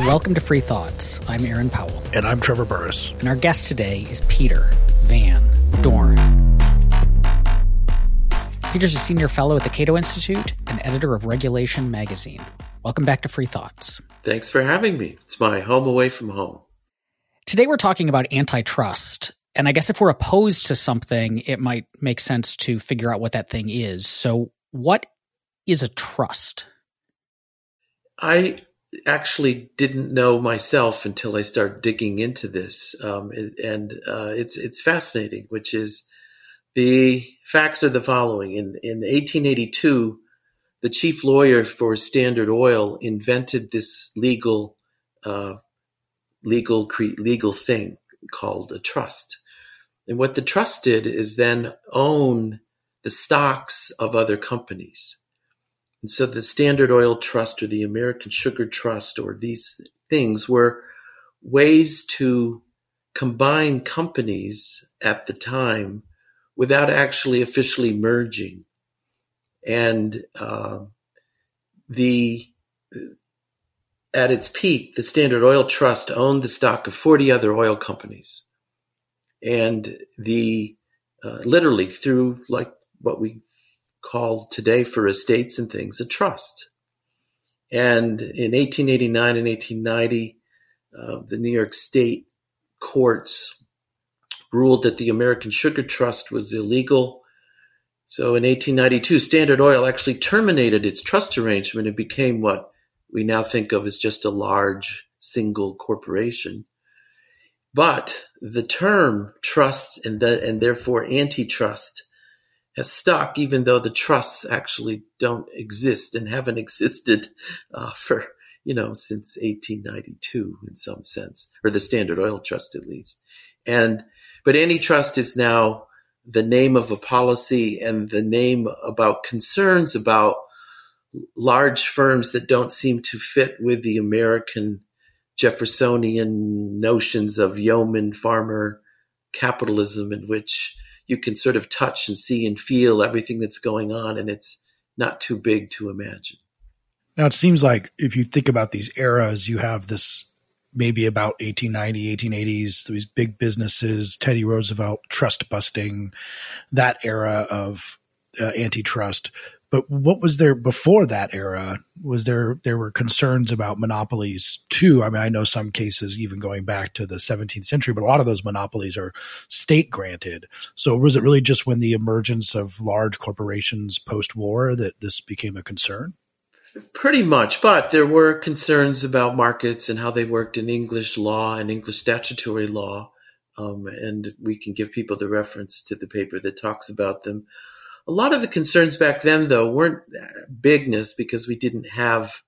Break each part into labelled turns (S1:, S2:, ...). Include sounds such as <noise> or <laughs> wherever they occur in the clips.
S1: Welcome to Free Thoughts. I'm Aaron Powell.
S2: And I'm Trevor Burrus.
S1: And our guest today is Peter Van Doren. Peter's a senior fellow at the Cato Institute and editor of Regulation magazine. Welcome back to Free Thoughts.
S3: Thanks for having me. It's my home away from home.
S1: Today we're talking about antitrust. And I guess if we're opposed to something, it might make sense to figure out what that thing is. So, what is a trust?
S3: I actually didn't know myself until I started digging into this, um, and uh, it's it's fascinating. Which is the facts are the following: in in 1882, the chief lawyer for Standard Oil invented this legal uh, legal cre- legal thing called a trust, and what the trust did is then own the stocks of other companies. And so the Standard Oil Trust or the American Sugar Trust or these things were ways to combine companies at the time without actually officially merging. And uh, the at its peak, the Standard Oil Trust owned the stock of 40 other oil companies. And the uh, literally through like what we called today for estates and things a trust. And in 1889 and 1890, uh, the New York State courts ruled that the American Sugar Trust was illegal. So in 1892, Standard Oil actually terminated its trust arrangement and became what we now think of as just a large single corporation. But the term trust and, the, and therefore antitrust has stuck, even though the trusts actually don't exist and haven't <laughs> existed uh, for you know since 1892 in some sense, or the Standard Oil Trust at least. And but antitrust is now the name of a policy and the name about concerns about large firms that don't seem to fit with the American Jeffersonian notions of yeoman farmer capitalism, in which you can sort of touch and see and feel everything that's going on, and it's not too big to imagine.
S2: Now, it seems like if you think about these eras, you have this maybe about 1890, 1880s, these big businesses, Teddy Roosevelt, trust busting, that era of uh, antitrust. But what was there before that era? Was there there were concerns about monopolies too? I mean, I know some cases even going back to the 17th century, but a lot of those monopolies are state granted. So was it really just when the emergence of large corporations post war that this became a concern?
S3: Pretty much, but there were concerns about markets and how they worked in English law and English statutory law. Um, and we can give people the reference to the paper that talks about them. A lot of the concerns back then, though, weren't bigness because we didn't have,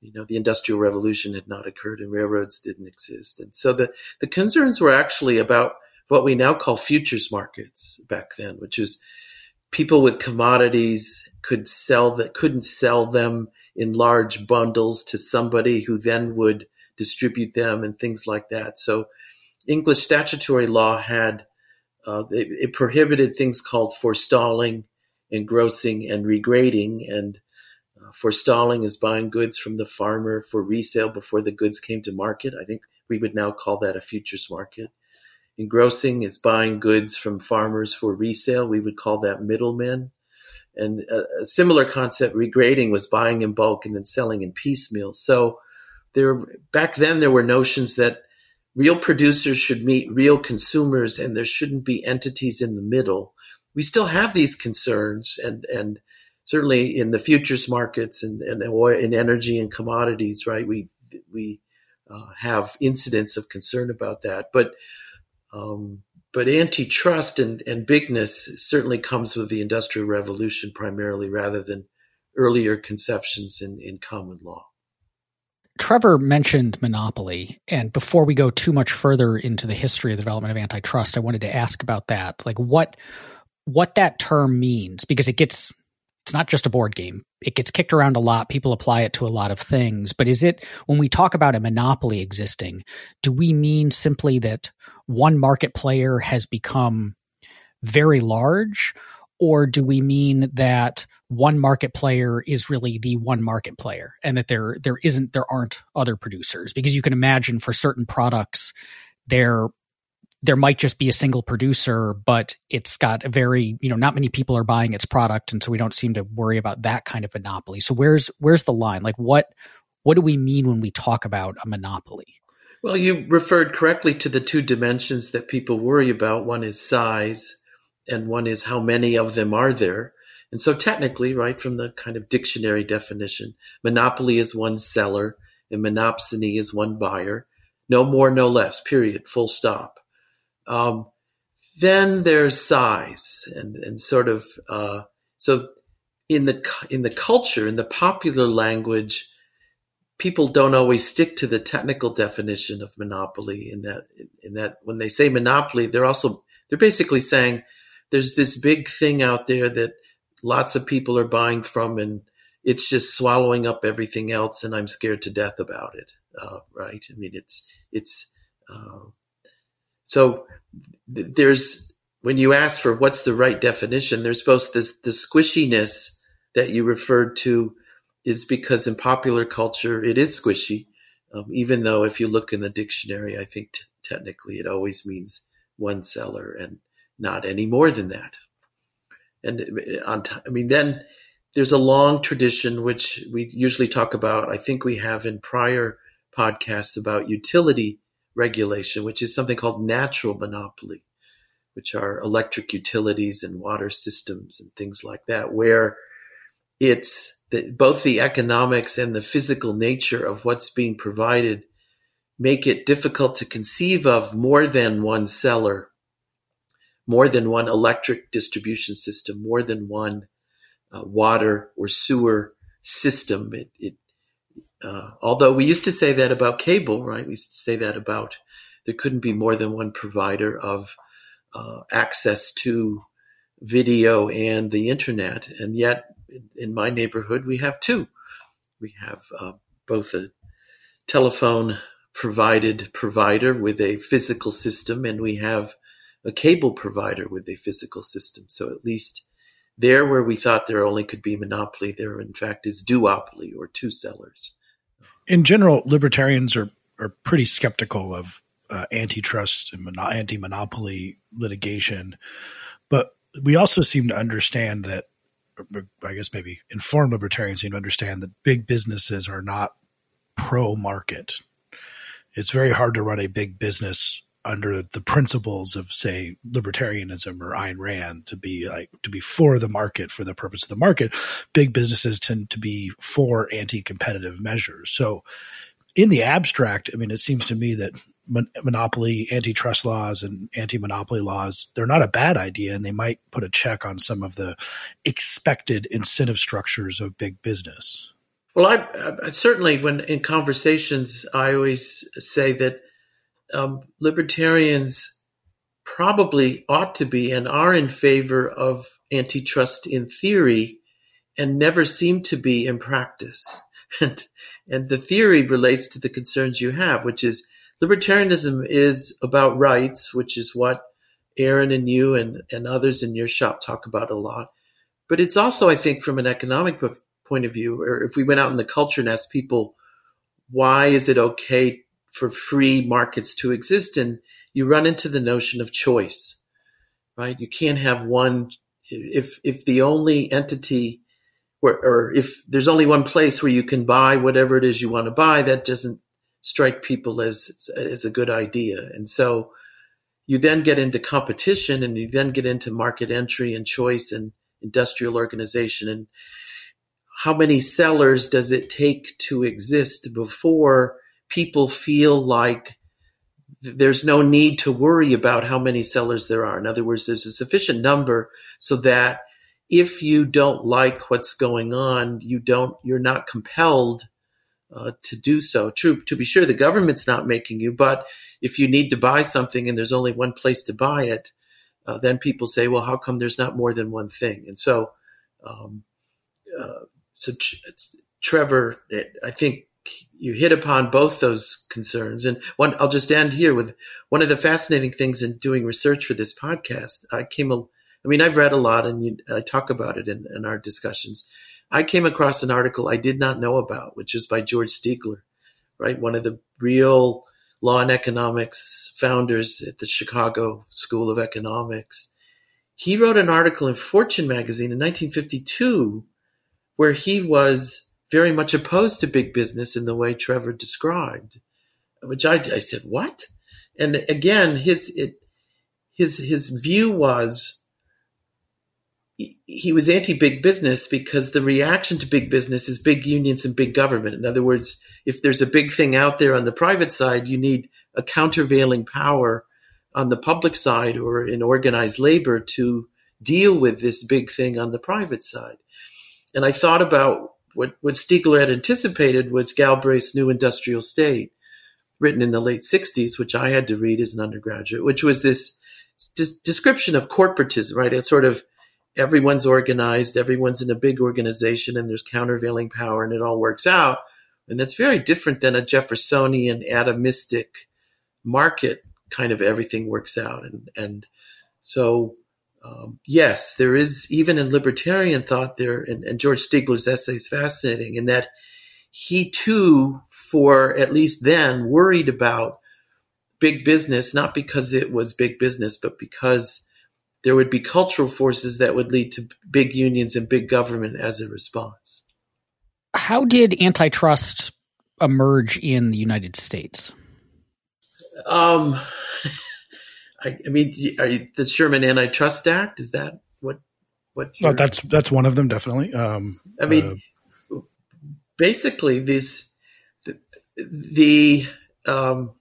S3: you know, the industrial revolution had not occurred and railroads didn't exist. And so the, the concerns were actually about what we now call futures markets back then, which is people with commodities could sell that couldn't sell them in large bundles to somebody who then would distribute them and things like that. So English statutory law had uh, it, it, prohibited things called forestalling, engrossing, and regrating. And uh, forestalling is buying goods from the farmer for resale before the goods came to market. I think we would now call that a futures market. Engrossing is buying goods from farmers for resale. We would call that middlemen. And a, a similar concept, regrating, was buying in bulk and then selling in piecemeal. So there, back then, there were notions that real producers should meet real consumers and there shouldn't be entities in the middle. We still have these concerns and, and certainly in the futures markets and, and and energy and commodities, right? We, we uh, have incidents of concern about that, but, um, but antitrust and, and bigness certainly comes with the industrial revolution primarily rather than earlier conceptions in, in common law.
S1: Trevor mentioned monopoly. And before we go too much further into the history of the development of antitrust, I wanted to ask about that. Like what what that term means, because it gets it's not just a board game. It gets kicked around a lot. People apply it to a lot of things. But is it when we talk about a monopoly existing, do we mean simply that one market player has become very large? Or do we mean that one market player is really the one market player and that there there isn't there aren't other producers because you can imagine for certain products there there might just be a single producer but it's got a very you know not many people are buying its product and so we don't seem to worry about that kind of monopoly. So where's where's the line? Like what what do we mean when we talk about a monopoly?
S3: Well you referred correctly to the two dimensions that people worry about. One is size and one is how many of them are there and so technically, right from the kind of dictionary definition, monopoly is one seller and monopsony is one buyer. No more, no less, period, full stop. Um, then there's size and, and sort of, uh, so in the, in the culture, in the popular language, people don't always stick to the technical definition of monopoly in that, in that when they say monopoly, they're also, they're basically saying there's this big thing out there that lots of people are buying from and it's just swallowing up everything else and I'm scared to death about it. Uh, right. I mean, it's, it's, uh, so th- there's, when you ask for what's the right definition, there's both this, the squishiness that you referred to is because in popular culture, it is squishy. Um, even though if you look in the dictionary, I think t- technically it always means one seller and not any more than that and on t- I mean, then there's a long tradition which we usually talk about. I think we have in prior podcasts about utility regulation, which is something called natural monopoly, which are electric utilities and water systems and things like that, where it's the, both the economics and the physical nature of what's being provided make it difficult to conceive of more than one seller more than one electric distribution system, more than one uh, water or sewer system. It, it uh, although we used to say that about cable, right? We used to say that about there couldn't be more than one provider of uh, access to video and the internet, and yet in my neighborhood we have two. We have uh, both a telephone provided provider with a physical system, and we have a cable provider with a physical system. So at least there where we thought there only could be monopoly, there in fact is duopoly or two sellers.
S2: In general, libertarians are, are pretty skeptical of uh, antitrust and mono- anti-monopoly litigation, but we also seem to understand that, I guess maybe informed libertarians seem to understand that big businesses are not pro-market. It's very hard to run a big business under the principles of say libertarianism or Ayn Rand to be like to be for the market for the purpose of the market, big businesses tend to be for anti-competitive measures. So in the abstract, I mean, it seems to me that mon- monopoly, antitrust laws, and anti-monopoly laws they're not a bad idea, and they might put a check on some of the expected incentive structures of big business.
S3: Well, I, I certainly, when in conversations, I always say that um, libertarians probably ought to be and are in favor of antitrust in theory and never seem to be in practice. <laughs> And, and the theory relates to the concerns you have, which is libertarianism is about rights, which is what Aaron and you and, and others in your shop talk about a lot. But it's also, I think, from an economic point of view, or if we went out in the culture and asked people, why is it okay for free markets to exist and you run into the notion of choice, right? You can't have one, if, if the only entity where, or if there's only one place where you can buy whatever it is you want to buy, that doesn't strike people as, as a good idea. And so you then get into competition and you then get into market entry and choice and industrial organization and how many sellers does it take to exist before people feel like there's no need to worry about how many sellers there are. In other words, there's a sufficient number so that if you don't like what's going on, you don't, you're not compelled uh, to do so. True, to be sure, the government's not making you, but if you need to buy something and there's only one place to buy it, uh, then people say, well, how come there's not more than one thing? And so, um, uh, so Trevor, I think you hit upon both those concerns. And one, I'll just end here with one of the fascinating things in doing research for this podcast. I came I mean, I've read a lot and you, I talk about it in, in our discussions. I came across an article I did not know about, which was by George Stigler, right? One of the real law and economics founders at the Chicago School of Economics. He wrote an article in Fortune magazine in 1952 where he was very much opposed to big business in the way Trevor described, which I, I said, what? And again, his, it, his, his view was he was anti big business because the reaction to big business is big unions and big government. In other words, if there's a big thing out there on the private side, you need a countervailing power on the public side or in organized labor to deal with this big thing on the private side. And I thought about what, what Stigler had anticipated was Galbraith's New Industrial State, written in the late 60s, which I had to read as an undergraduate, which was this description of corporatism, right? It's sort of everyone's organized, everyone's in a big organization, and there's countervailing power, and it all works out. And that's very different than a Jeffersonian atomistic market kind of everything works out. And, and so, um, yes, there is, even in libertarian thought there, and, and George Stigler's essay is fascinating in that he too, for at least then, worried about big business, not because it was big business, but because there would be cultural forces that would lead to big unions and big government as a response.
S1: How did antitrust emerge in the United States?
S3: Um, I, I mean, you, the Sherman Antitrust Act is that what? What?
S2: Well, that's that's one of them, definitely. Um,
S3: I mean, uh, basically, these the the, um,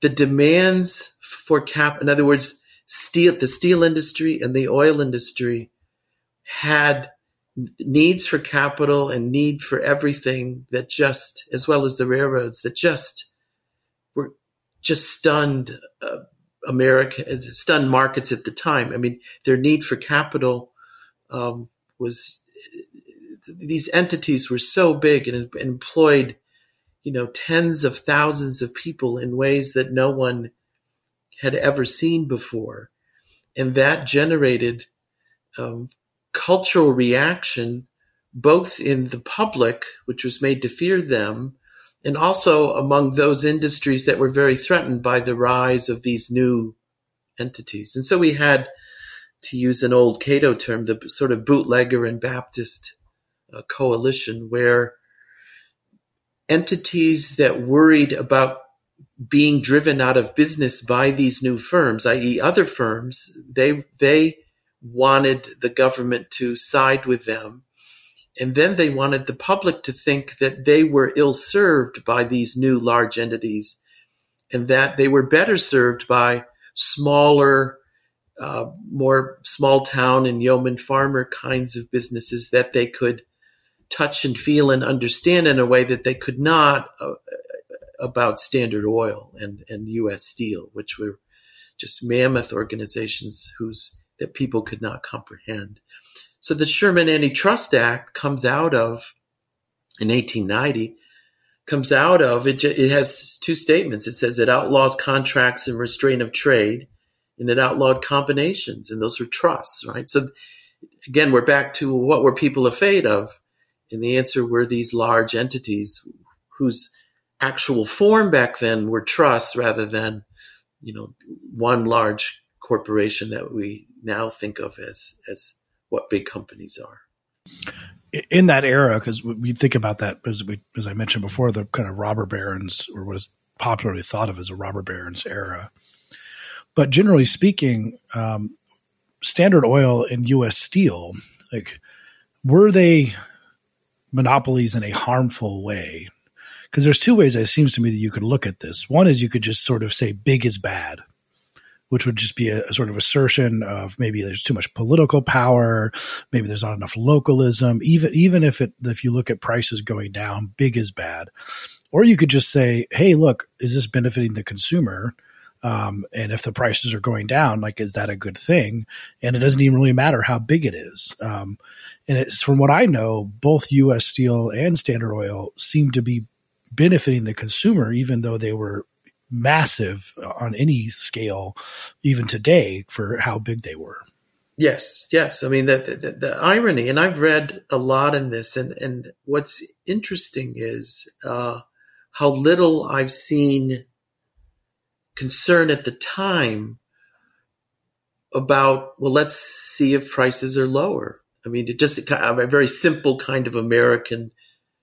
S3: the demands for cap. In other words, steel, the steel industry and the oil industry had needs for capital and need for everything that just, as well as the railroads, that just were just stunned uh, America, stunned markets at the time. I mean, their need for capital um, was these entities were so big and employed, you know, tens of thousands of people in ways that no one had ever seen before. And that generated um, cultural reaction, both in the public, which was made to fear them, and also among those industries that were very threatened by the rise of these new entities. And so we had, to use an old Cato term, the sort of bootlegger and Baptist uh, coalition, where entities that worried about being driven out of business by these new firms, i.e., other firms, they they wanted the government to side with them, and then they wanted the public to think that they were ill served by these new large entities, and that they were better served by smaller, uh, more small town and yeoman farmer kinds of businesses that they could touch and feel and understand in a way that they could not uh, about Standard Oil and, and U.S. Steel, which were just mammoth organizations whose that people could not comprehend. So the Sherman Antitrust Act comes out of in 1890 comes out of it. It has two statements. It says it outlaws contracts and restraint of trade, and it outlawed combinations, and those are trusts, right? So again, we're back to what were people afraid of, and the answer were these large entities whose actual form back then were trusts rather than, you know, one large corporation that we now think of as as what big companies are.
S2: In that era, because we think about that as we as I mentioned before, the kind of robber barons or what is popularly thought of as a robber barons era. But generally speaking, um, Standard Oil and U.S. Steel, like, were they monopolies in a harmful way? Because there's two ways it seems to me that you could look at this. One is you could just sort of say big is bad, which would just be a, a, sort of assertion of maybe there's too much political power, maybe there's not enough localism. Even even if it if you look at prices going down, big is bad. Or you could just say, hey, look, is this benefiting the consumer? Um, and if the prices are going down, like, is that a good thing? And it doesn't even really matter how big it is. Um, and it's from what I know, both U.S. Steel and Standard Oil seem to be benefiting the consumer, even though they were massive on any scale, even today, for how big they were.
S3: Yes, yes. I mean the, the, the irony, and I've read a lot in this, and and what's interesting is uh, how little I've seen concern at the time about well, let's see if prices are lower. I mean, it just a very simple kind of American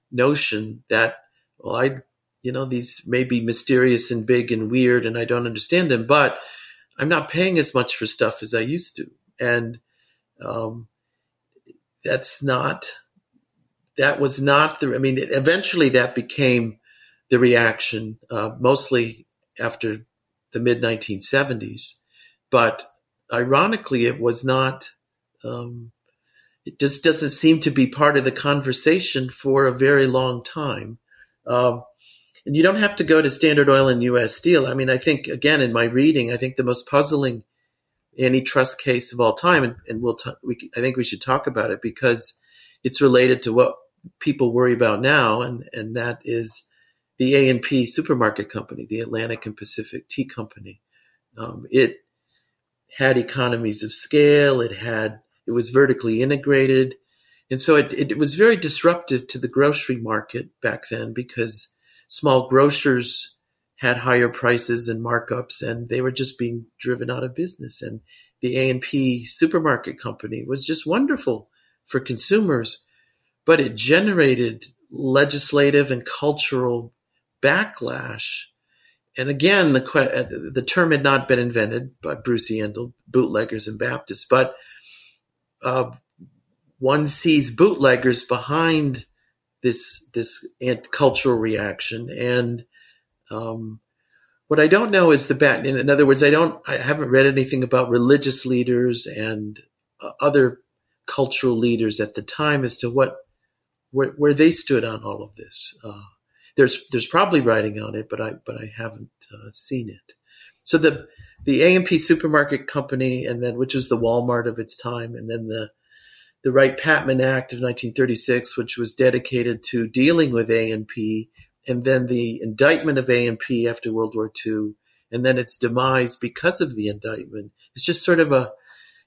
S3: notion that well, I you know these may be mysterious and big and weird, and I don't understand them, but I'm not paying as much for stuff as I used to and um, that's not that was not the. I mean, eventually that became the reaction, uh, mostly after the mid 1970s, but ironically, it was not. Um, it just doesn't seem to be part of the conversation for a very long time. Um, and you don't have to go to Standard Oil and U.S. Steel. I mean, I think again in my reading, I think the most puzzling antitrust case of all time, and, and we'll t- we, I think we should talk about it because it's related to what people worry about now, and and that is the A and P supermarket company, the Atlantic and Pacific Tea Company. Um, it had economies of scale. It had it was vertically integrated, and so it, it was very disruptive to the grocery market back then because small grocers had higher prices and markups, and they were just being driven out of business. And the A and P supermarket company was just wonderful for consumers, but it generated legislative and cultural backlash. And again, the the term had not been invented by Bruce Yandle, bootleggers and Baptists, but uh, one sees bootleggers behind this this cultural reaction and um, what I don't know is the bat. In other words, I don't. I haven't read anything about religious leaders and uh, other cultural leaders at the time as to what where, where they stood on all of this. Uh, there's there's probably writing on it, but I but I haven't uh, seen it. So the the A and P supermarket company, and then which was the Walmart of its time, and then the the Wright Patman Act of 1936, which was dedicated to dealing with A and and then the indictment of A&P after World War II, and then its demise because of the indictment. It's just sort of a,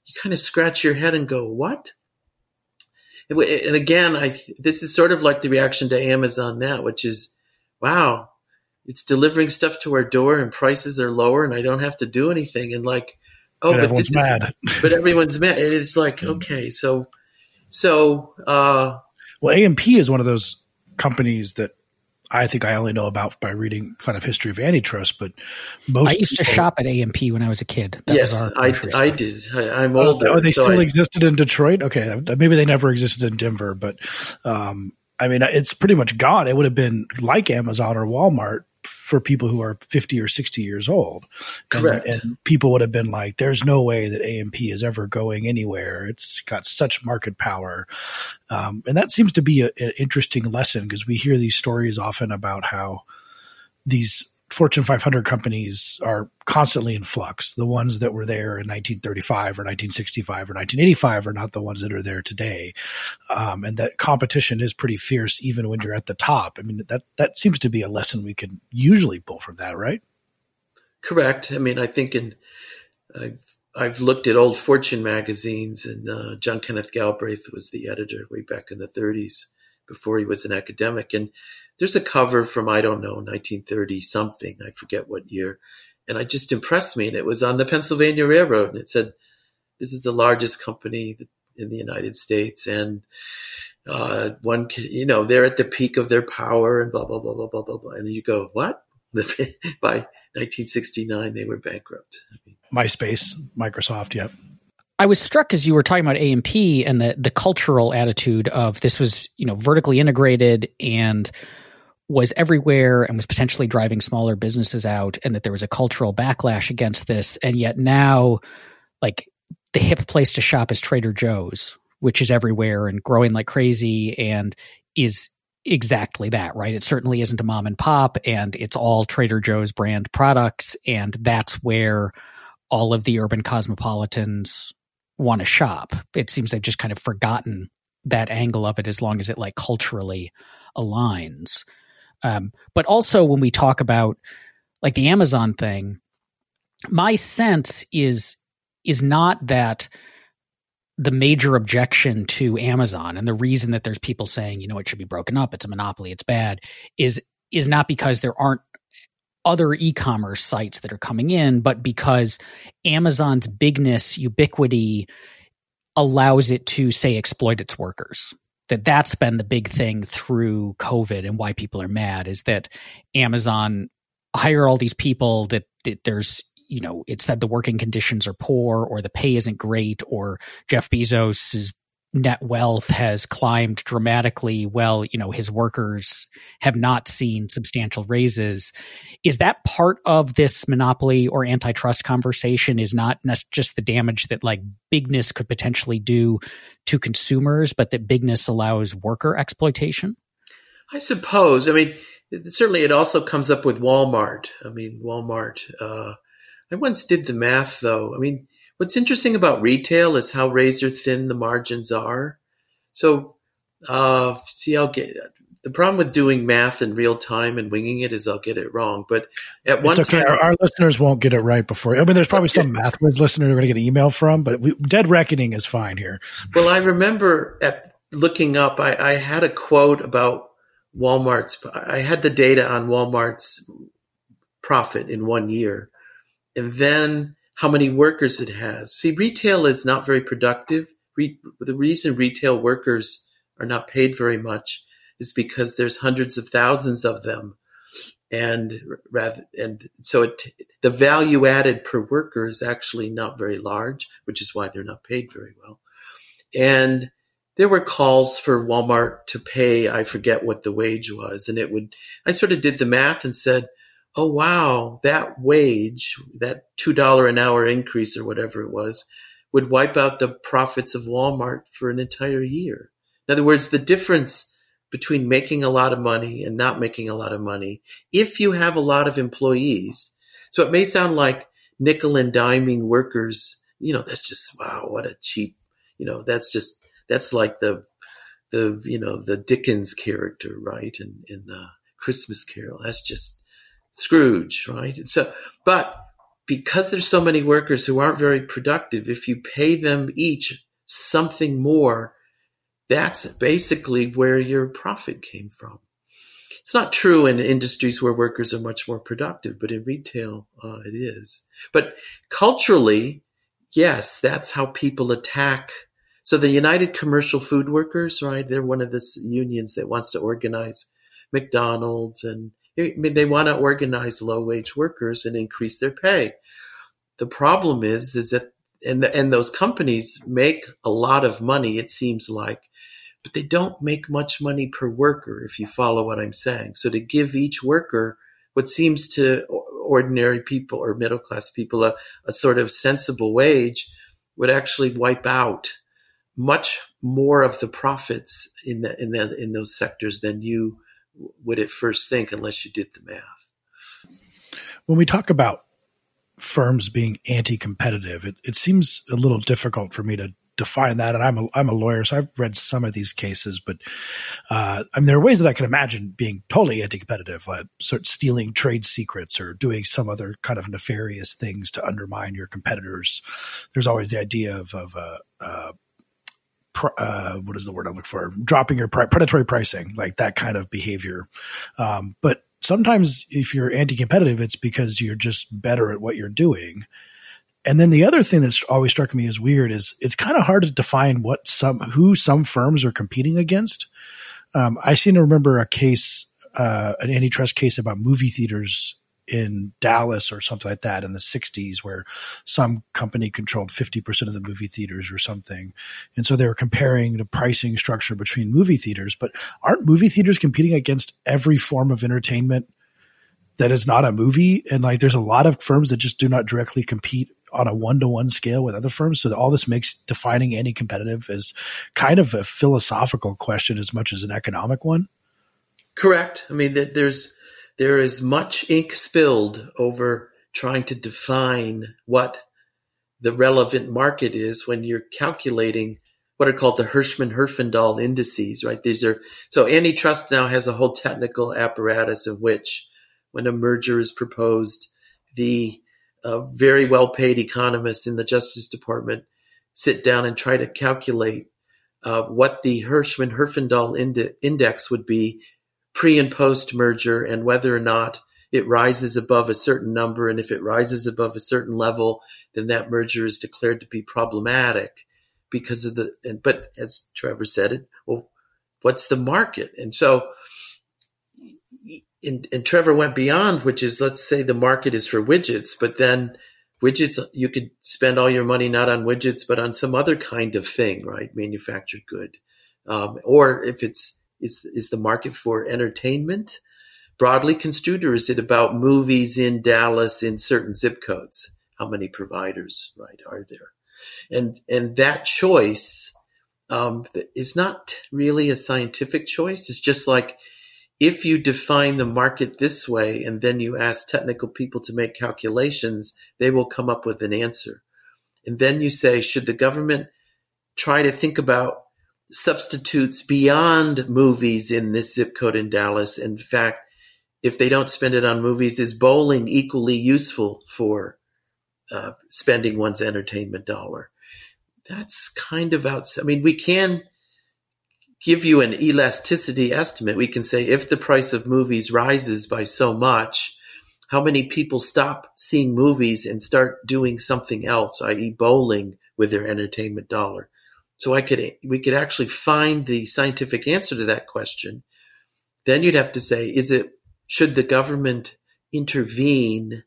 S3: you kind of scratch your head and go, what? And again, I, this is sort of like the reaction to Amazon now, which is, wow, it's delivering stuff to our door and prices are lower and I don't have to do anything. And like,
S2: oh, but, but this mad.
S3: Is, but everyone's mad. <laughs> And <laughs> it's like, hmm. okay, so, so, uh,
S2: well, A&P is one of those companies that I think I only know about by reading kind of history of antitrust, but most
S1: I used people, to shop at A&P when I was a kid.
S3: That yes, I, I did. I, am older.
S2: Oh, they so still I, existed in Detroit. Okay, maybe they never existed in Denver, but um, I mean, it's pretty much gone. It would have been like Amazon or Walmart for people who are 50 or 60 years old.
S3: Correct.
S2: And, and, people would have been like, there's no way that A&P is ever going anywhere. It's got such market power. Um, and that seems to be a, an interesting lesson because we hear these stories often about how these Fortune 500 companies are constantly in flux. The ones that were there in 1935 or 1965 or 1985 are not the ones that are there today. Um, and that competition is pretty fierce even when you're at the top. I mean, that, that seems to be a lesson we can usually pull from that, right?
S3: Correct. I mean, I think in, I've, I've looked at old Fortune magazines and uh, John Kenneth Galbraith was the editor way back in the 30s before he was an academic. And there's a cover from, I don't know, 1930 something. I forget what year. And it just impressed me. And it was on the Pennsylvania Railroad. And it said, this is the largest company in the United States. And, uh, one can, you know, they're at the peak of their power and blah, blah, blah, blah, blah, blah, blah. And you go, what? <laughs> By 1969, they were bankrupt.
S2: MySpace, Microsoft, yep.
S1: I was struck as you were talking about A&P and the the cultural attitude of this was you know vertically integrated and was everywhere and was potentially driving smaller businesses out and that there was a cultural backlash against this and yet now like the hip place to shop is Trader Joe's which is everywhere and growing like crazy and is exactly that right it certainly isn't a mom and pop and it's all Trader Joe's brand products and that's where all of the urban cosmopolitans want to shop. It seems they've just kind of forgotten that angle of it as long as it like culturally aligns. Um, but also when we talk about like the Amazon thing, my sense is is not that the major objection to Amazon and the reason that there's people saying, you know, it should be broken up, it's a monopoly, it's bad, is is not because there aren't other e-commerce sites that are coming in, but because Amazon's bigness, ubiquity allows it to say exploit its workers. That that's been the big thing through COVID and why people are mad is that Amazon hire all these people that, that there's you know, it said the working conditions are poor or the pay isn't great or Jeff Bezos's net wealth has climbed dramatically well you know his workers have not seen substantial raises. Is that part of this monopoly or antitrust conversation is not just the damage that like bigness could potentially do to consumers but that bigness allows worker exploitation?
S3: I suppose. I mean certainly it also comes up with walmart. I mean walmart uh, I once did the math though. I mean, what's interesting about retail is how razor thin the margins are. So, uh, see, I'll get the problem with doing math in real time and winging it is I'll get it wrong. But at one okay.
S2: time, our, our, listeners won't get it right before. I mean, there's probably some math whiz listener who are going to get an email from, but we, dead reckoning is fine here.
S3: Well, I remember at looking up, I, I had a quote about Walmart's. I had the data on Walmart's profit in one year and then how many workers it has. See, retail is not very productive. Re- the reason retail workers are not paid very much is because there's hundreds of thousands of them. And rather, and so it, the value added per worker is actually not very large, which is why they're not paid very well. And there were calls for Walmart to pay, I forget what the wage was. And it would, I sort of did the math and said, oh wow, that wage, that $2 an hour increase or whatever it was, would wipe out the profits of Walmart for an entire year. In other words, the difference between making a lot of money and not making a lot of money, if you have a lot of employees. So it may sound like nickel and diming workers, you know, that's just, wow, what a cheap, you know, that's just, that's like the, the, you know, the Dickens character, right? In, in, uh, Christmas Carol. That's just, Scrooge, right? And so, but because there's so many workers who aren't very productive, if you pay them each something more, that's basically where your profit came from. It's not true in industries where workers are much more productive, but in retail, uh, it is. But culturally, yes, that's how people attack. So the United Commercial Food Workers, right? They're one of the unions that wants to organize McDonald's and I mean, they want to organize low wage workers and increase their pay. The problem is, is that, and, the, and those companies make a lot of money, it seems like, but they don't make much money per worker, if you follow what I'm saying. So to give each worker what seems to ordinary people or middle class people a, a sort of sensible wage would actually wipe out much more of the profits in the, in the, in those sectors than you would at first think unless you did the math.
S2: When we talk about firms being anti-competitive, it, it seems a little difficult for me to define that. And I'm a, I'm a lawyer, so I've read some of these cases, but uh, I mean, there are ways that I can imagine being totally anti-competitive, like sort of stealing trade secrets or doing some other kind of nefarious things to undermine your competitors. There's always the idea of, of uh, uh, uh, what is the word I look for? Dropping your predatory pricing, like that kind of behavior. Um, but sometimes if you're anti-competitive, it's because you're just better at what you're doing. And then the other thing that's always struck me as weird is it's kind of hard to define what some who some firms are competing against. Um, I seem to remember a case, uh, an antitrust case about movie theaters in Dallas or something like that in the 60s where some company controlled 50% of the movie theaters or something. And so they were comparing the pricing structure between movie theaters, but aren't movie theaters competing against every form of entertainment that is not a movie? And like there's a lot of firms that just do not directly compete on a one to one scale with other firms. So all this makes defining any competitive is kind of a philosophical question as much as an economic one.
S3: Correct. I mean, there's there is much ink spilled over trying to define what the relevant market is when you're calculating what are called the Hirschman Herfindahl indices, right? These are, so antitrust now has a whole technical apparatus of which when a merger is proposed, the uh, very well paid economists in the Justice Department sit down and try to calculate uh, what the Hirschman Herfindahl ind- index would be pre and post merger and whether or not it rises above a certain number. And if it rises above a certain level, then that merger is declared to be problematic because of the, and, but as Trevor said it, well, what's the market? And so, and, and Trevor went beyond, which is let's say the market is for widgets, but then widgets, you could spend all your money not on widgets, but on some other kind of thing, right? Manufactured good. Um, or if it's, is, is the market for entertainment broadly construed, or is it about movies in Dallas in certain zip codes? How many providers, right, are there? And, and that choice, um, is not really a scientific choice. It's just like, if you define the market this way and then you ask technical people to make calculations, they will come up with an answer. And then you say, should the government try to think about substitutes beyond movies in this zip code in Dallas? In fact, if they don't spend it on movies, is bowling equally useful for uh, spending one's entertainment dollar? That's kind of outside. I mean, we can give you an elasticity estimate. We can say if the price of movies rises by so much, how many people stop seeing movies and start doing something else, i.e. bowling with their entertainment dollar. So I could, we could actually find the scientific answer to that question. Then you'd have to say, is it, should the government intervene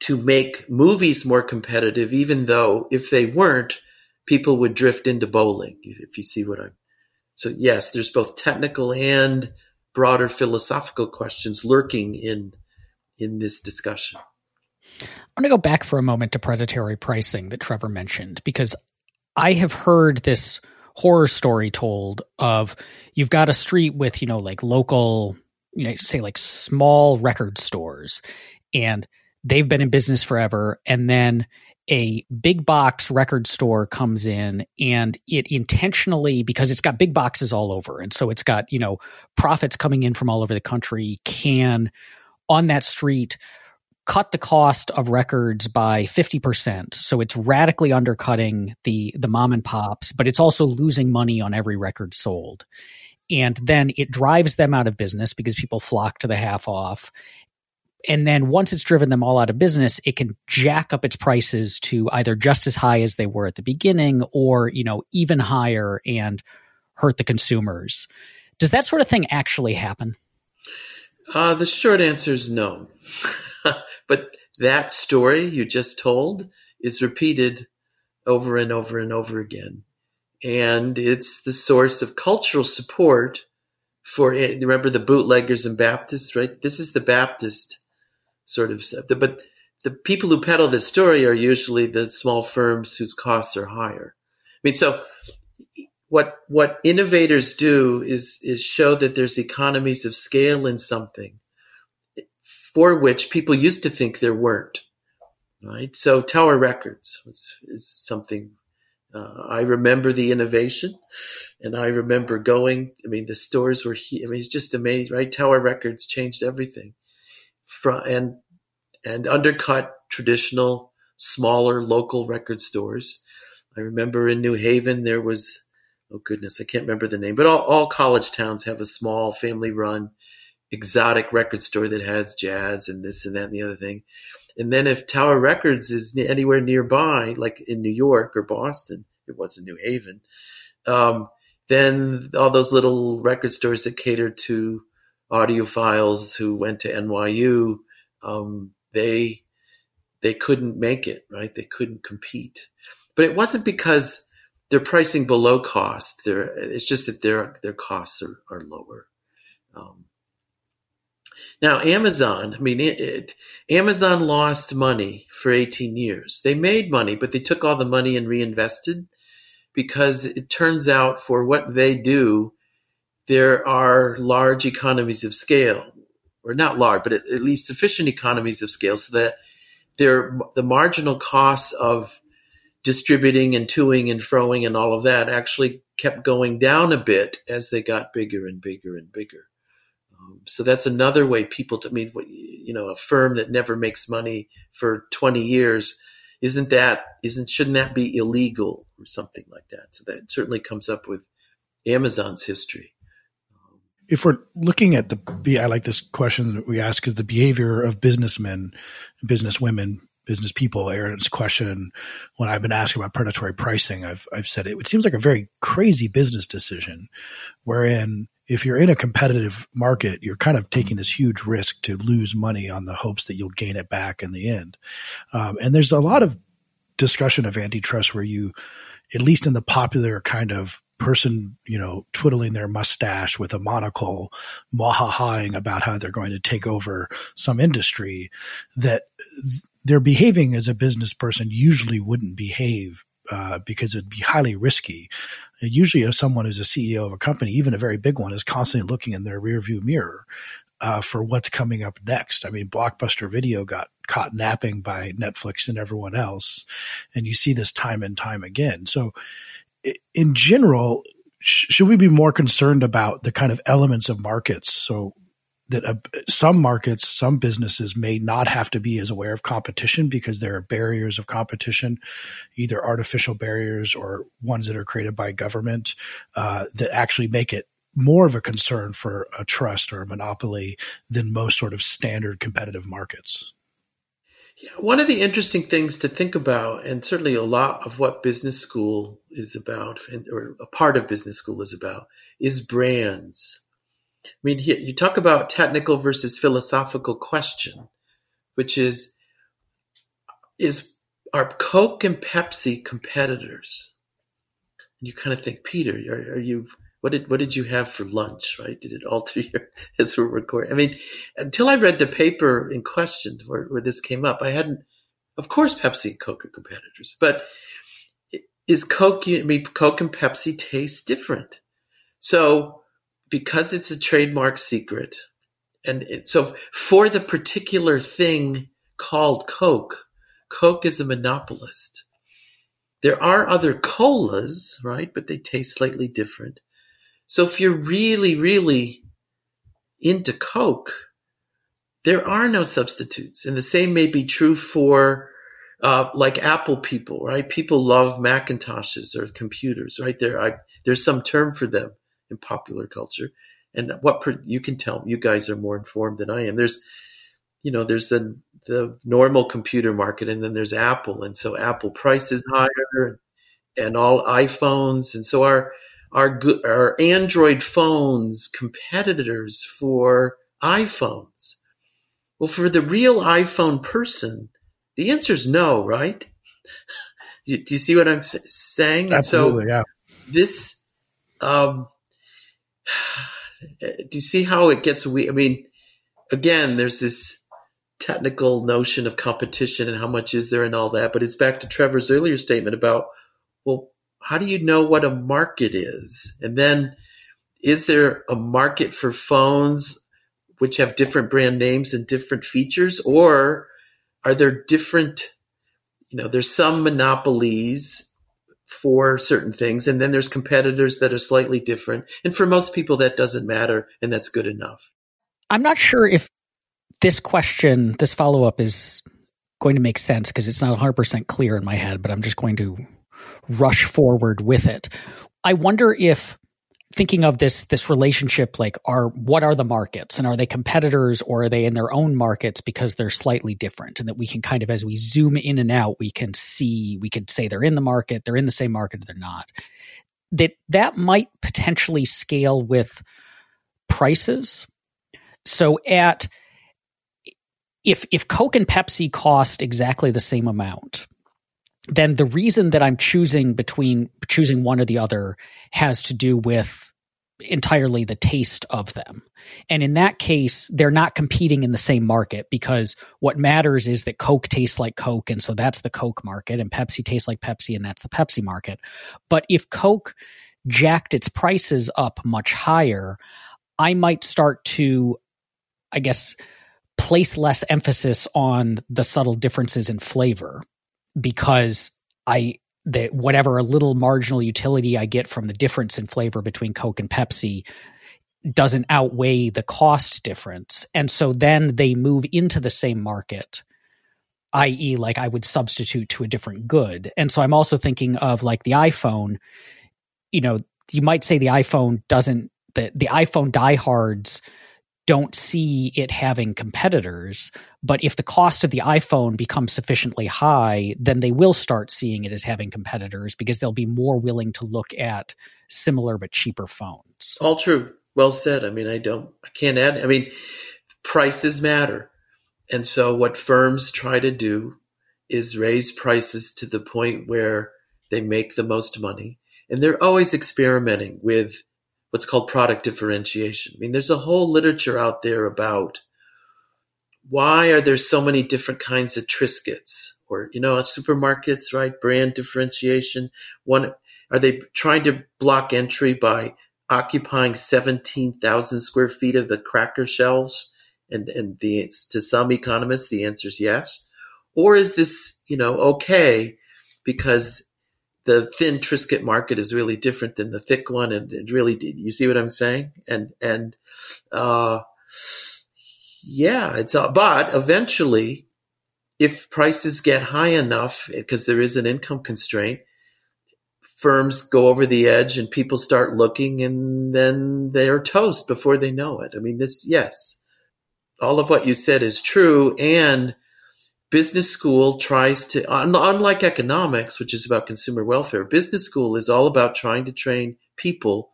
S3: to make movies more competitive, even though if they weren't, people would drift into bowling, if you see what I'm so yes, there's both technical and broader philosophical questions lurking in in this discussion.
S1: I want to go back for a moment to predatory pricing that Trevor mentioned because I have heard this horror story told of you've got a street with, you know, like local, you know, say like small record stores and they've been in business forever and then a big box record store comes in and it intentionally because it's got big boxes all over and so it's got you know profits coming in from all over the country can on that street cut the cost of records by 50% so it's radically undercutting the the mom and pops but it's also losing money on every record sold and then it drives them out of business because people flock to the half off and then once it's driven them all out of business, it can jack up its prices to either just as high as they were at the beginning or, you know, even higher and hurt the consumers. Does that sort of thing actually happen?
S3: Uh, the short answer is no. <laughs> but that story you just told is repeated over and over and over again. And it's the source of cultural support for, eh, remember the bootleggers and Baptists, right? This is the Baptist sort of stuff. but the people who peddle this story are usually the small firms whose costs are higher. I mean, so what what innovators do is is show that there's economies of scale in something for which people used to think there weren't. Right. So Tower Records is, is something uh, I remember the innovation, and I remember going. I mean, the stores were. I mean, it's just amazing, right? Tower Records changed everything from and and undercut traditional smaller local record stores. I remember in New Haven there was oh goodness, I can't remember the name, but all, all college towns have a small family run exotic record store that has jazz and this and that and the other thing. And then if Tower Records is anywhere nearby, like in New York or Boston, it was in New Haven, um, then all those little record stores that cater to audiophiles who went to NYU, um, they they couldn't make it, right? They couldn't compete. But it wasn't because they're pricing below cost. They're, it's just that their their costs are, are lower. Um, now, Amazon, I mean, it, it, Amazon lost money for 18 years. They made money, but they took all the money and reinvested because it turns out for what they do, there are large economies of scale, or not large, but at, at least sufficient economies of scale so that there, the marginal costs of distributing and toing and froing and all of that actually kept going down a bit as they got bigger and bigger and bigger. Um, so that's another way people, to, I mean, you know, a firm that never makes money for 20 years, isn't that isn't shouldn't that be illegal or something like that? So that certainly comes up with Amazon's history.
S2: If we're looking at the, I like this question that we ask is the behavior of businessmen, businesswomen, business people. Aaron's question when I've been asking about predatory pricing, I've I've said it, it seems like a very crazy business decision, wherein if you're in a competitive market, you're kind of taking this huge risk to lose money on the hopes that you'll gain it back in the end. Um, and there's a lot of discussion of antitrust where you, at least in the popular kind of person, you know, twiddling their mustache with a monocle, mahahaing about how they're going to take over some industry, that they're behaving as a business person usually wouldn't behave uh, because it'd be highly risky. Usually, if someone is a CEO of a company, even a very big one, is constantly looking in their rearview mirror uh, for what's coming up next. I mean, Blockbuster Video got caught napping by Netflix and everyone else, and you see this time and time again. So, in general, should we be more concerned about the kind of elements of markets? So that uh, some markets, some businesses may not have to be as aware of competition because there are barriers of competition, either artificial barriers or ones that are created by government uh, that actually make it more of a concern for a trust or a monopoly than most sort of standard competitive markets.
S3: Yeah, one of the interesting things to think about, and certainly a lot of what business school is about, or a part of business school is about, is brands. I mean, you talk about technical versus philosophical question, which is, is are Coke and Pepsi competitors? And you kind of think, Peter, are, are, you, what did, what did you have for lunch? Right. Did it alter your, <laughs> as we're recording? I mean, until I read the paper in question where, where this came up, I hadn't, of course, Pepsi and Coke are competitors, but is Coke, I mean, Coke and Pepsi taste different. So because it's a trademark secret, and it, so for the particular thing called Coke, Coke is a monopolist. There are other colas, right? But they taste slightly different. So if you're really, really into Coke, there are no substitutes. And the same may be true for uh, like Apple people, right? People love Macintoshes or computers, right? There, I, there's some term for them in popular culture. And what you can tell, you guys are more informed than I am. There's, you know, there's the the normal computer market, and then there's Apple, and so Apple price is higher, and all iPhones, and so our our our Android phones competitors for iPhones. Well, for the real iPhone person, the answer is no, right? <laughs> do, you, see what I'm saying?
S2: Absolutely, so yeah.
S3: This um, <sighs> do you see how it gets weird? I mean, again, there's this technical notion of competition and how much is there and all that, but it's back to Trevor's earlier statement about, well, how do you know what a market is? And then is there a market for phones which have different brand names and different features or are there different you know there's some monopolies for certain things. And then there's competitors that are slightly different. And for most people, that doesn't matter. And that's good enough.
S1: I'm not sure if this question, this follow up is going to make sense because it's not 100% clear in my head, but I'm just going to rush forward with it. I wonder if thinking of this this relationship like are what are the markets? And are they competitors or are they in their own markets because they're slightly different? And that we can kind of as we zoom in and out we can see we could say they're in the market they're in the same market they're not. That that might potentially scale with prices. So at if if coke and pepsi cost exactly the same amount then the reason that I'm choosing between choosing one or the other has to do with entirely the taste of them. And in that case, they're not competing in the same market because what matters is that Coke tastes like Coke. And so that's the Coke market and Pepsi tastes like Pepsi and that's the Pepsi market. But if Coke jacked its prices up much higher, I might start to, I guess, place less emphasis on the subtle differences in flavor because I that whatever a little marginal utility I get from the difference in flavor between Coke and Pepsi doesn't outweigh the cost difference. And so then they move into the same market i.e., like I would substitute to a different good. And so I'm also thinking of like the iPhone. You know, you might say the iPhone doesn't the the iPhone diehards don't see it having competitors. But if the cost of the iPhone becomes sufficiently high, then they will start seeing it as having competitors because they'll be more willing to look at similar but cheaper phones.
S3: All true. Well said. I mean, I don't, I can't add, I mean, prices matter. And so what firms try to do is raise prices to the point where they make the most money. And they're always experimenting with what's called product differentiation. I mean, there's a whole literature out there about why are there so many different kinds of Triscuits or, you know, supermarkets, right? Brand differentiation. One, are they trying to block entry by occupying 17,000 square feet of the cracker shelves? And, and the, to some economists, the answer is yes. Or is this, you know, okay because the thin Triscuit market is really different than the thick one, and it really, did. you see what I'm saying? And and uh, yeah, it's uh, but eventually, if prices get high enough, because there is an income constraint, firms go over the edge, and people start looking, and then they're toast before they know it. I mean, this yes, all of what you said is true, and business school tries to, unlike economics, which is about consumer welfare, business school is all about trying to train people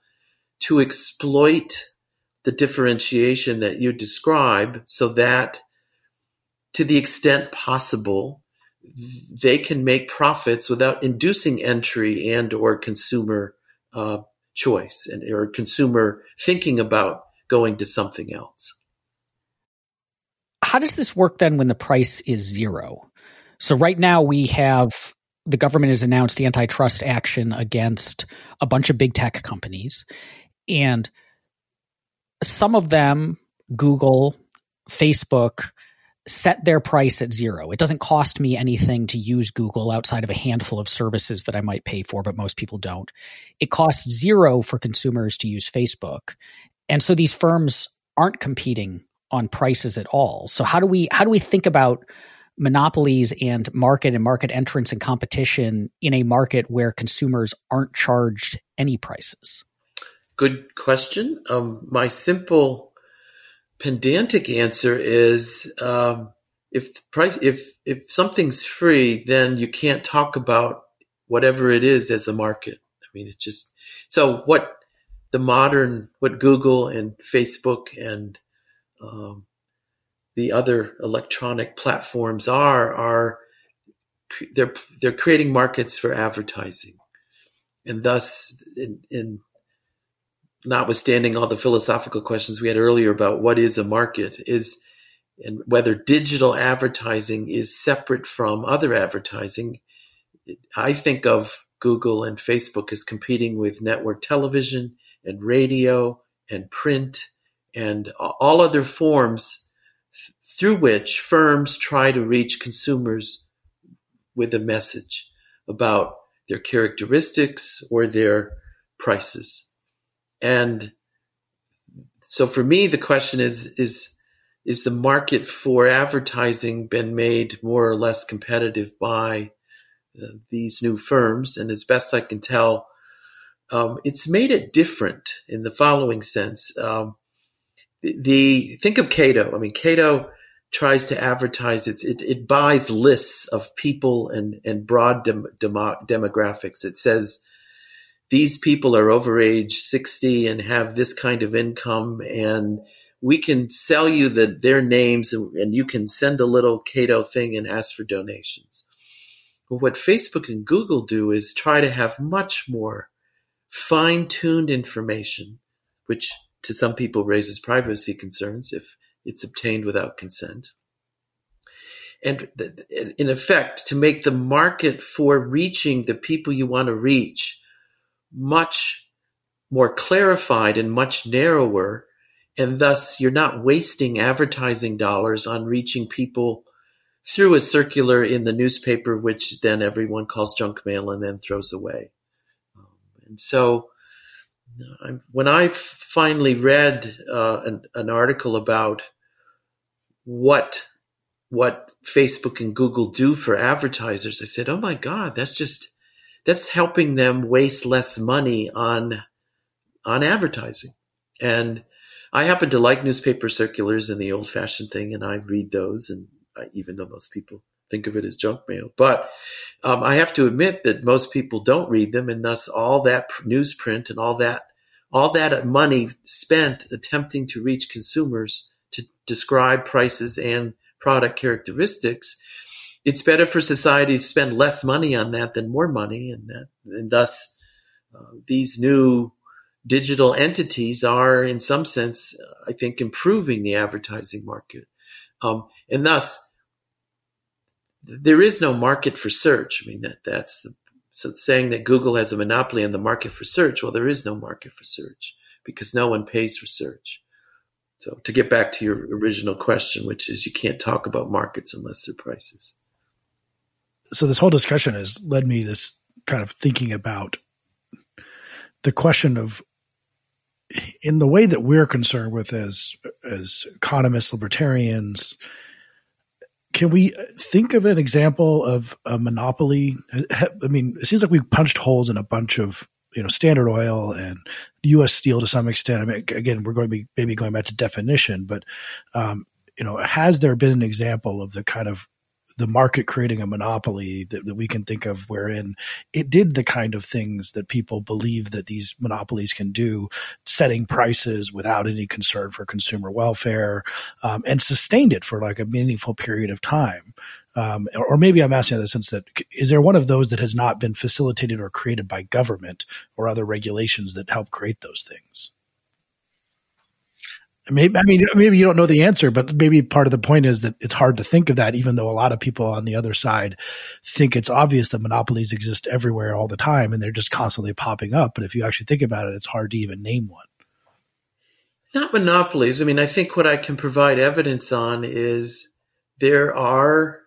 S3: to exploit the differentiation that you describe so that to the extent possible, they can make profits without inducing entry and or consumer uh, choice and or consumer thinking about going to something else
S1: how does this work then when the price is zero? So right now we have the government has announced antitrust action against a bunch of big tech companies and some of them Google, Facebook set their price at zero. It doesn't cost me anything to use Google outside of a handful of services that I might pay for, but most people don't. It costs zero for consumers to use Facebook. And so these firms aren't competing on prices at all. So how do we how do we think about monopolies and market and market entrance and competition in a market where consumers aren't charged any prices?
S3: Good question. Um, my simple pedantic answer is um, if price if if something's free, then you can't talk about whatever it is as a market. I mean, it just so what the modern what Google and Facebook and um, the other electronic platforms are are they're they're creating markets for advertising, and thus, in, in notwithstanding all the philosophical questions we had earlier about what is a market, is and whether digital advertising is separate from other advertising. I think of Google and Facebook as competing with network television and radio and print and all other forms through which firms try to reach consumers with a message about their characteristics or their prices. And so for me, the question is, is, is the market for advertising been made more or less competitive by uh, these new firms? And as best I can tell, um, it's made it different in the following sense. Um, the think of Cato. I mean, Cato tries to advertise its it, it buys lists of people and and broad dem, demo, demographics. It says these people are over age 60 and have this kind of income and we can sell you the, their names and, and you can send a little Cato thing and ask for donations. But what Facebook and Google do is try to have much more fine tuned information, which to some people raises privacy concerns if it's obtained without consent. And in effect, to make the market for reaching the people you want to reach much more clarified and much narrower. And thus, you're not wasting advertising dollars on reaching people through a circular in the newspaper, which then everyone calls junk mail and then throws away. Um, and so, when I finally read uh, an, an, article about what what Facebook and Google do for advertisers, I said, "Oh my God, that's just that's helping them waste less money on on advertising." And I happen to like newspaper circulars and the old fashioned thing, and I read those, and I, even though most people think of it as junk mail, but um, I have to admit that most people don't read them, and thus all that newsprint and all that all that money spent attempting to reach consumers to describe prices and product characteristics, it's better for society to spend less money on that than more money, and that, and thus uh, these new digital entities are, in some sense, I think, improving the advertising market, um, and thus there is no market for search. I mean that that's the, so saying that Google has a monopoly on the market for search. Well, there is no market for search because no one pays for search. So to get back to your original question, which is you can't talk about markets unless they're prices.
S2: So this whole discussion has led me to this kind of thinking about the question of in the way that we're concerned with as as economists, libertarians, can we think of an example of a monopoly? I mean, it seems like we've punched holes in a bunch of you know Standard Oil and U.S. Steel to some extent. I mean, again, we're going to be maybe going back to definition, but um, you know, has there been an example of the kind of the market creating a monopoly that, that, we can think of wherein it did the kind of things that people believe that these monopolies can do, setting prices without any concern for consumer welfare, um, and sustained it for like a meaningful period of time. Um, or, maybe I'm asking in the sense that is there one of those that has not been facilitated or created by government or other regulations that help create those things? I mean maybe you don't know the answer, but maybe part of the point is that it's hard to think of that, even though a lot of people on the other side think it's obvious that monopolies exist everywhere all the time and they're just constantly popping up. But if you actually think about it, it's hard to even name one.
S3: Not monopolies. I mean, I think what I can provide evidence on is there are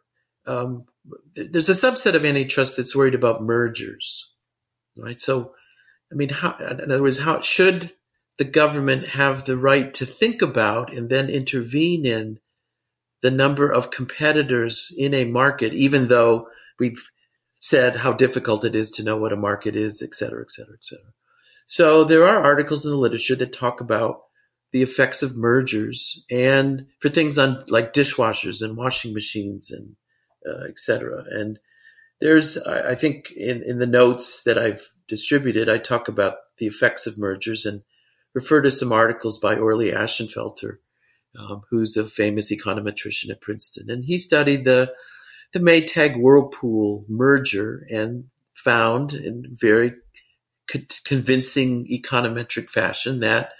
S3: um, there's a subset of antitrust that's worried about mergers, right? So, I mean, how, in other words, how should the government have the right to think about and then intervene in the number of competitors in a market, even though we've said how difficult it is to know what a market is, et cetera, et cetera, et cetera. So there are articles in the literature that talk about the effects of mergers and for things on like dishwashers and washing machines and uh, et cetera. And there's, I think in, in the notes that I've distributed, I talk about the effects of mergers and refer to some articles by Orley Ashenfelter, um, who's a famous econometrician at Princeton. And he studied the, the Maytag Whirlpool merger and found in very co- convincing econometric fashion that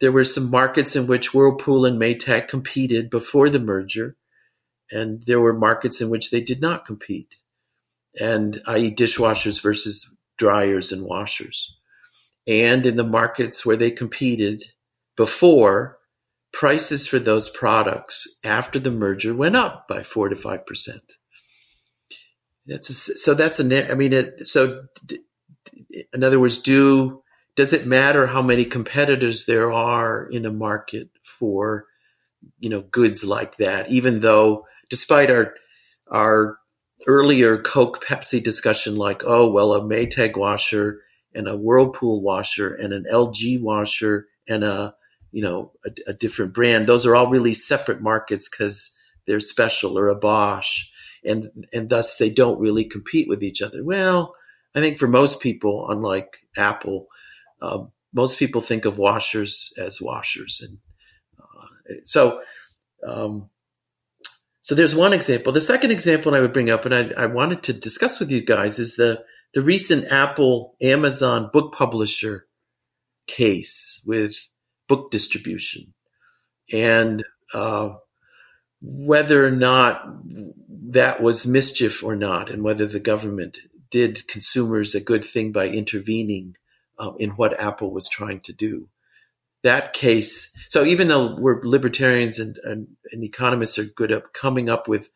S3: there were some markets in which Whirlpool and Maytag competed before the merger, and there were markets in which they did not compete, and i.e., dishwashers versus dryers and washers and in the markets where they competed before, prices for those products after the merger went up by four to five percent. That's a, so. That's a. I mean, it, so in other words, do does it matter how many competitors there are in a market for you know goods like that? Even though, despite our our earlier Coke Pepsi discussion, like oh well, a Maytag washer and a Whirlpool washer and an LG washer and a you know a, a different brand. Those are all really separate markets because they're special or a Bosch, and and thus they don't really compete with each other. Well, I think for most people, unlike Apple, uh, most people think of washers as washers, and uh, so. Um, so there's one example. The second example I would bring up, and I, I wanted to discuss with you guys, is the the recent Apple Amazon book publisher case with book distribution and uh, whether or not that was mischief or not, and whether the government did consumers a good thing by intervening uh, in what Apple was trying to do. That case, so even though we're libertarians and, and, and economists are good at coming up with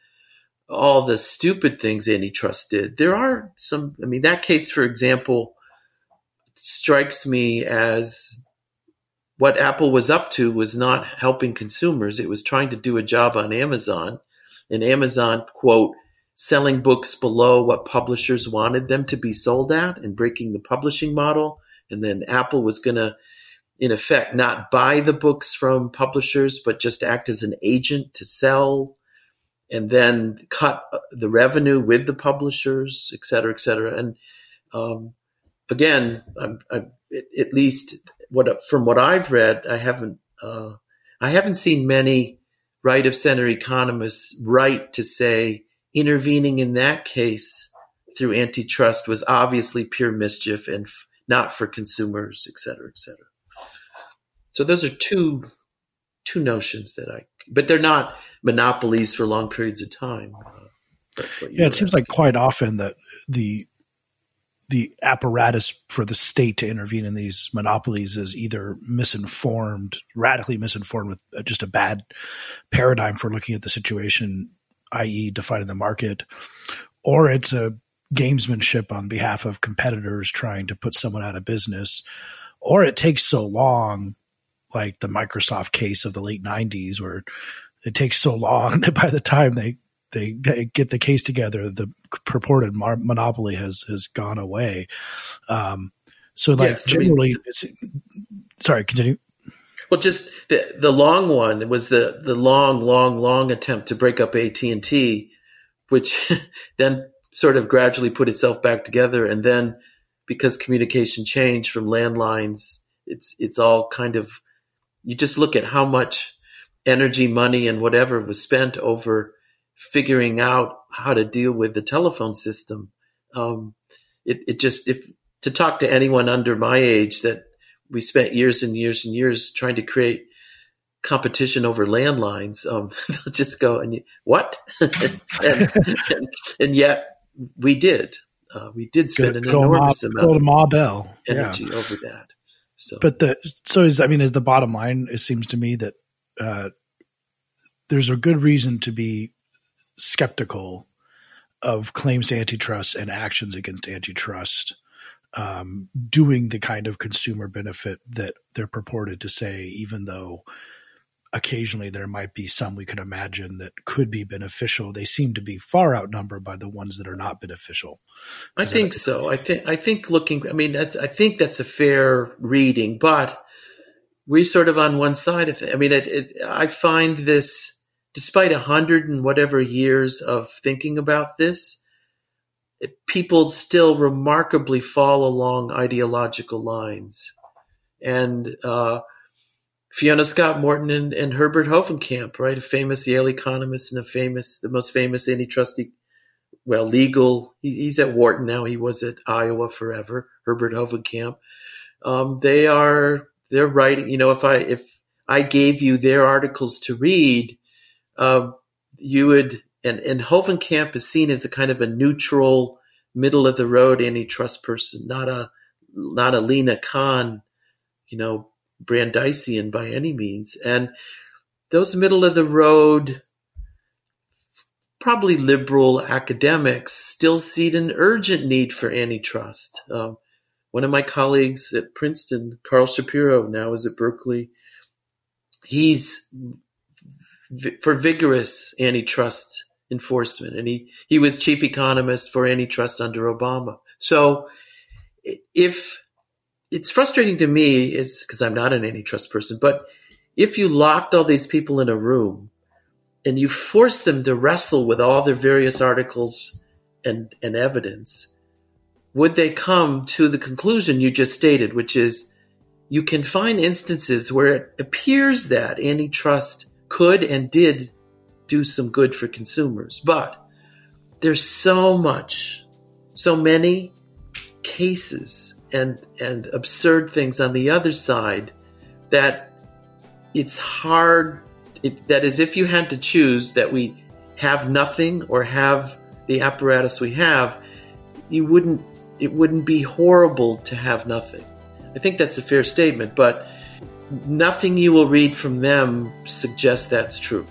S3: all the stupid things antitrust did. There are some, I mean, that case, for example, strikes me as what Apple was up to was not helping consumers. It was trying to do a job on Amazon and Amazon, quote, selling books below what publishers wanted them to be sold at and breaking the publishing model. And then Apple was going to, in effect, not buy the books from publishers, but just act as an agent to sell and then cut the revenue with the publishers, et cetera, et cetera. And um, again, I'm, I'm, at least what from what I've read, I haven't uh, I haven't seen many right of center economists write to say intervening in that case through antitrust was obviously pure mischief and not for consumers, et cetera, et cetera. So those are two two notions that I, but they're not monopolies for long periods of time.
S2: Uh, yeah, it seems like quite often that the the apparatus for the state to intervene in these monopolies is either misinformed, radically misinformed with uh, just a bad paradigm for looking at the situation, i.e., defining the market, or it's a gamesmanship on behalf of competitors trying to put someone out of business, or it takes so long, like the Microsoft case of the late 90s, where it takes so long <laughs> that by the time they they get the case together, the purported mar- monopoly has has gone away. Um, so, like yes, generally, I mean, sorry, continue.
S3: Well, just the the long one was the the long, long, long attempt to break up AT and T, which <laughs> then sort of gradually put itself back together, and then because communication changed from landlines, it's it's all kind of you just look at how much energy, money, and whatever was spent over figuring out how to deal with the telephone system. Um, it, it just, if to talk to anyone under my age that we spent years and years and years trying to create competition over landlines, um, <laughs> they'll just go and you, what? <laughs> and, and, and, yet we did. Uh, we did spend an enormous Ma, amount of
S2: Ma Bell.
S3: energy yeah. over that. So,
S2: but the so is I mean, is the bottom line? It seems to me that uh, there's a good reason to be skeptical of claims to antitrust and actions against antitrust um, doing the kind of consumer benefit that they're purported to say, even though occasionally there might be some we could imagine that could be beneficial. They seem to be far outnumbered by the ones that are not beneficial.
S3: I think so. I think I think looking. I mean, I think that's a fair reading, but we're sort of on one side of it. I mean, it, it, I find this despite a hundred and whatever years of thinking about this, it, people still remarkably fall along ideological lines. And uh, Fiona Scott Morton and, and, Herbert Hovenkamp, right, a famous Yale economist and a famous, the most famous antitrust, well, legal. He, he's at Wharton now. He was at Iowa forever. Herbert Hovenkamp. Um, they are they're writing. You know, if I if I gave you their articles to read, uh, you would, and, and Hovenkamp is seen as a kind of a neutral, middle of the road antitrust person, not a, not a Lina Khan, you know, Brandeisian by any means. And those middle of the road, probably liberal academics still see an urgent need for antitrust. Um, one of my colleagues at Princeton, Carl Shapiro, now is at Berkeley. He's for vigorous antitrust enforcement. And he, he was chief economist for antitrust under Obama. So if it's frustrating to me is because I'm not an antitrust person, but if you locked all these people in a room and you forced them to wrestle with all their various articles and, and evidence, would they come to the conclusion you just stated, which is you can find instances where it appears that antitrust could and did do some good for consumers. But there's so much, so many cases and, and absurd things on the other side that it's hard. It, that is, if you had to choose that we have nothing or have the apparatus we have, you wouldn't, it wouldn't be horrible to have nothing. I think that's a fair statement, but nothing you will read from them suggests that's true.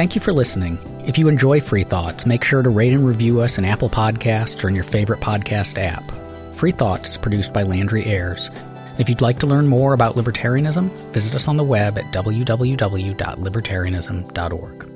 S1: Thank you for listening. If you enjoy Free Thoughts, make sure to rate and review us in Apple Podcasts or in your favorite podcast app. Free Thoughts is produced by Landry Ayres. If you'd like to learn more about libertarianism, visit us on the web at www.libertarianism.org.